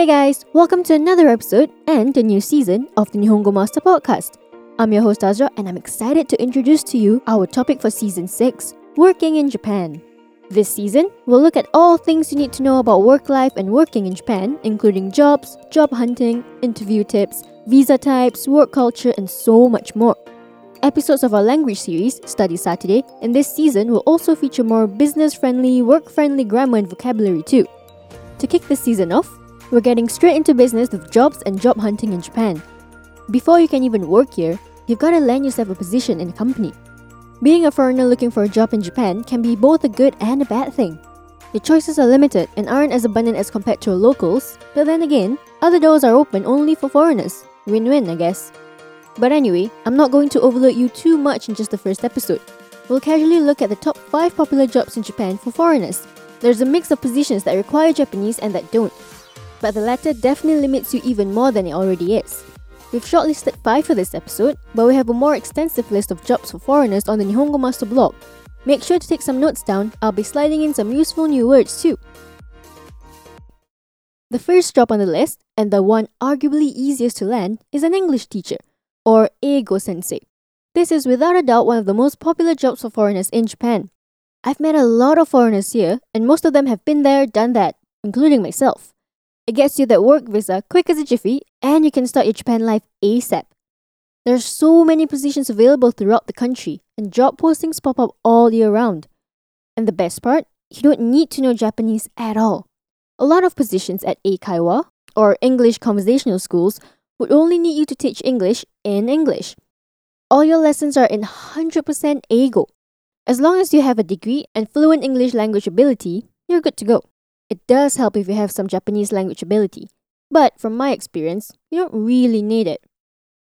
Hey guys, welcome to another episode and a new season of the Nihongo Master Podcast. I'm your host Azra and I'm excited to introduce to you our topic for season 6 Working in Japan. This season, we'll look at all things you need to know about work life and working in Japan, including jobs, job hunting, interview tips, visa types, work culture, and so much more. Episodes of our language series, Study Saturday, in this season will also feature more business friendly, work friendly grammar and vocabulary too. To kick this season off, we're getting straight into business with jobs and job hunting in Japan. Before you can even work here, you've got to land yourself a position in a company. Being a foreigner looking for a job in Japan can be both a good and a bad thing. The choices are limited and aren't as abundant as compared to locals, but then again, other doors are open only for foreigners. Win win, I guess. But anyway, I'm not going to overload you too much in just the first episode. We'll casually look at the top 5 popular jobs in Japan for foreigners. There's a mix of positions that require Japanese and that don't. But the latter definitely limits you even more than it already is. We've shortlisted 5 for this episode, but we have a more extensive list of jobs for foreigners on the Nihongo Master blog. Make sure to take some notes down, I'll be sliding in some useful new words too. The first job on the list, and the one arguably easiest to land, is an English teacher or Eigo Sensei. This is without a doubt one of the most popular jobs for foreigners in Japan. I've met a lot of foreigners here, and most of them have been there, done that, including myself. It gets you that work visa quick as a jiffy, and you can start your Japan life ASAP. There are so many positions available throughout the country, and job postings pop up all year round. And the best part, you don't need to know Japanese at all. A lot of positions at Eikaiwa, or English conversational schools, would only need you to teach English in English. All your lessons are in 100% Eigo. As long as you have a degree and fluent English language ability, you're good to go. It does help if you have some Japanese language ability, but from my experience, you don't really need it.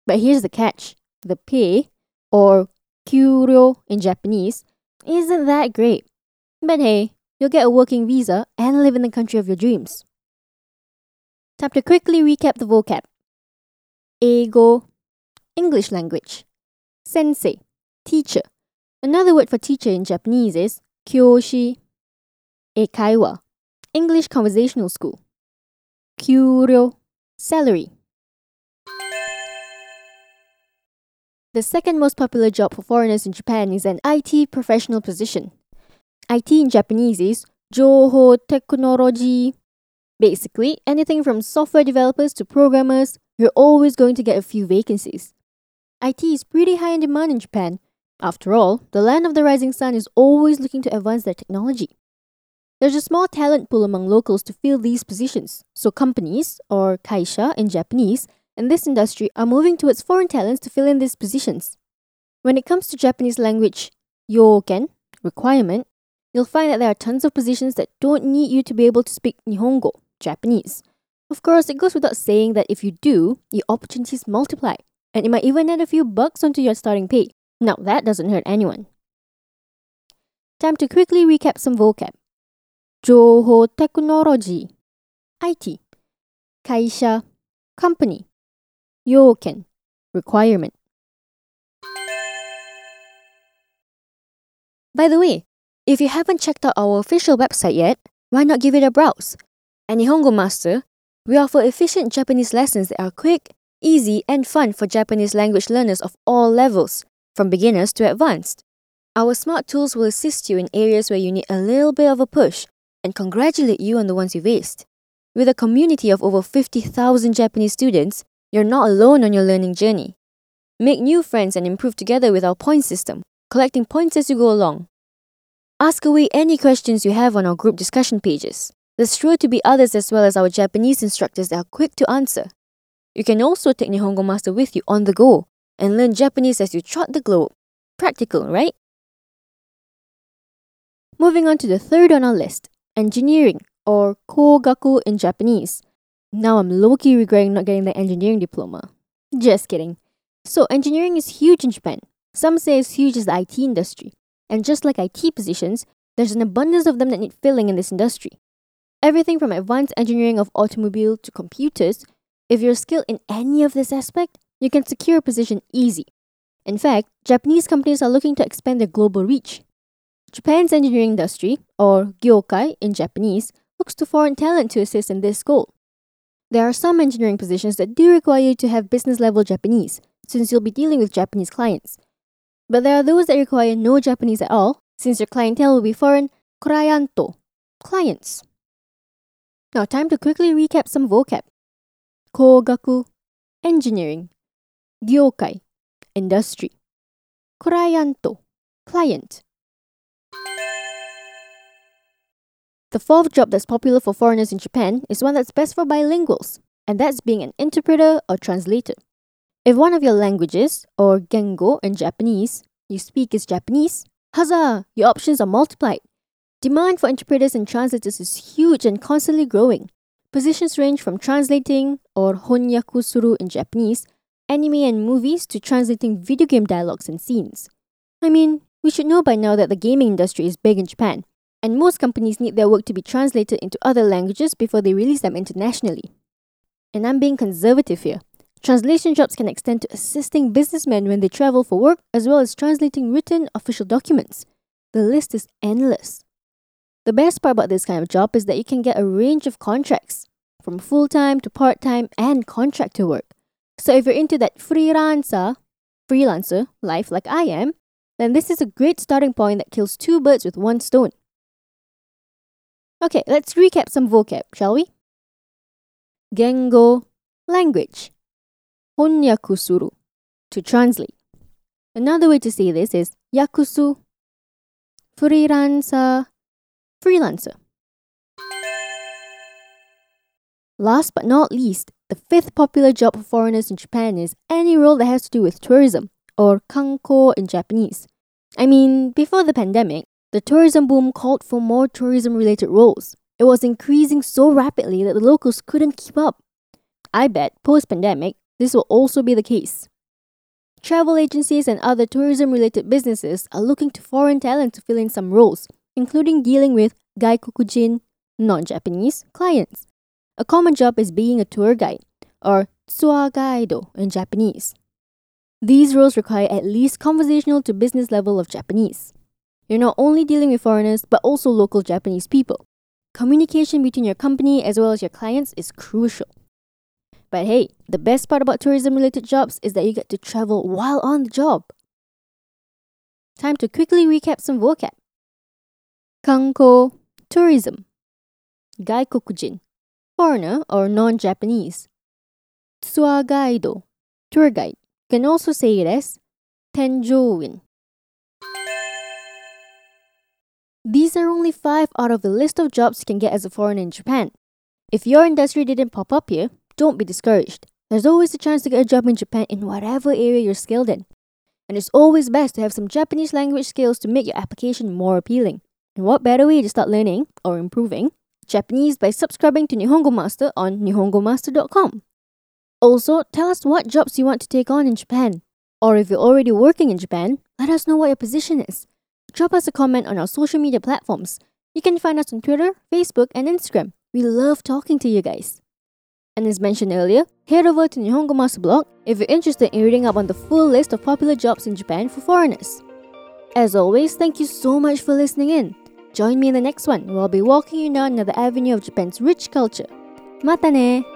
But here's the catch the pay, or kyuryo in Japanese, isn't that great. But hey, you'll get a working visa and live in the country of your dreams. Time to quickly recap the vocab. Eigo, English language. Sensei, teacher. Another word for teacher in Japanese is kyoshi. Eikaiwa, English conversational school. Kyuryo, salary. The second most popular job for foreigners in Japan is an IT professional position. IT in Japanese is Joho Technology. Basically, anything from software developers to programmers, you're always going to get a few vacancies. IT is pretty high in demand in Japan. After all, the land of the rising sun is always looking to advance their technology. There's a small talent pool among locals to fill these positions, so companies, or kaisha in Japanese, in this industry are moving towards foreign talents to fill in these positions. When it comes to Japanese language, yoken, requirement, you'll find that there are tons of positions that don't need you to be able to speak Nihongo, Japanese. Of course, it goes without saying that if you do, the opportunities multiply, and it might even add a few bucks onto your starting pay. Now, that doesn't hurt anyone. Time to quickly recap some vocab. 情報テクノロジー IT 会社 company 要件 requirement By the way, if you haven't checked out our official website yet, why not give it a browse? At Nihongo Master, we offer efficient Japanese lessons that are quick, easy, and fun for Japanese language learners of all levels, from beginners to advanced. Our smart tools will assist you in areas where you need a little bit of a push and congratulate you on the ones you've aced. With a community of over 50,000 Japanese students, you're not alone on your learning journey. Make new friends and improve together with our point system, collecting points as you go along. Ask away any questions you have on our group discussion pages. There's sure to be others as well as our Japanese instructors that are quick to answer. You can also take Nihongo Master with you on the go and learn Japanese as you trot the globe. Practical, right? Moving on to the third on our list engineering, or kogaku in Japanese. Now I'm low key regretting not getting the engineering diploma. Just kidding. So, engineering is huge in Japan. Some say as huge as the IT industry. And just like IT positions, there's an abundance of them that need filling in this industry. Everything from advanced engineering of automobile to computers, if you're skilled in any of this aspect, you can secure a position easy. In fact, Japanese companies are looking to expand their global reach. Japan's engineering industry, or gyokai in Japanese, looks to foreign talent to assist in this goal. There are some engineering positions that do require you to have business level Japanese, since you'll be dealing with Japanese clients. But there are those that require no Japanese at all, since your clientele will be foreign cliento, clients. Now, time to quickly recap some vocab. Kogaku, engineering. Gyokai, industry. Cliento, client. The fourth job that's popular for foreigners in Japan is one that's best for bilinguals, and that's being an interpreter or translator. If one of your languages, or gengo in Japanese, you speak is Japanese, huzzah! Your options are multiplied. Demand for interpreters and translators is huge and constantly growing. Positions range from translating, or honyaku suru in Japanese, anime and movies to translating video game dialogues and scenes. I mean, we should know by now that the gaming industry is big in Japan, and most companies need their work to be translated into other languages before they release them internationally. And I'm being conservative here. Translation jobs can extend to assisting businessmen when they travel for work, as well as translating written official documents. The list is endless. The best part about this kind of job is that you can get a range of contracts, from full time to part time and contractor work. So if you're into that freelancer, freelancer life like I am, then this is a great starting point that kills two birds with one stone. Okay, let's recap some vocab, shall we? Gengo, language. Honyaku suru, to translate. Another way to say this is yakusu, freelancer, freelancer. Last but not least, the fifth popular job for foreigners in Japan is any role that has to do with tourism, or kanko in Japanese. I mean, before the pandemic, the tourism boom called for more tourism related roles. It was increasing so rapidly that the locals couldn't keep up. I bet post pandemic, this will also be the case. Travel agencies and other tourism related businesses are looking to foreign talent to fill in some roles, including dealing with gaikokujin, non Japanese, clients. A common job is being a tour guide, or tsuagaido in Japanese. These roles require at least conversational to business level of Japanese. You're not only dealing with foreigners, but also local Japanese people. Communication between your company as well as your clients is crucial. But hey, the best part about tourism related jobs is that you get to travel while on the job. Time to quickly recap some vocab. Kanko, tourism. Gaikokujin, foreigner or non Japanese. Tsuagaido, tour guide. You can also say it as Tenjouin. These are only 5 out of the list of jobs you can get as a foreigner in Japan. If your industry didn't pop up here, don't be discouraged. There's always a chance to get a job in Japan in whatever area you're skilled in. And it's always best to have some Japanese language skills to make your application more appealing. And what better way to start learning or improving Japanese by subscribing to Nihongo Master on nihongomaster.com. Also, tell us what jobs you want to take on in Japan. Or if you're already working in Japan, let us know what your position is drop us a comment on our social media platforms. You can find us on Twitter, Facebook, and Instagram. We love talking to you guys. And as mentioned earlier, head over to Nihongo Master blog if you're interested in reading up on the full list of popular jobs in Japan for foreigners. As always, thank you so much for listening in. Join me in the next one where I'll be walking you down another avenue of Japan's rich culture. Mata ne!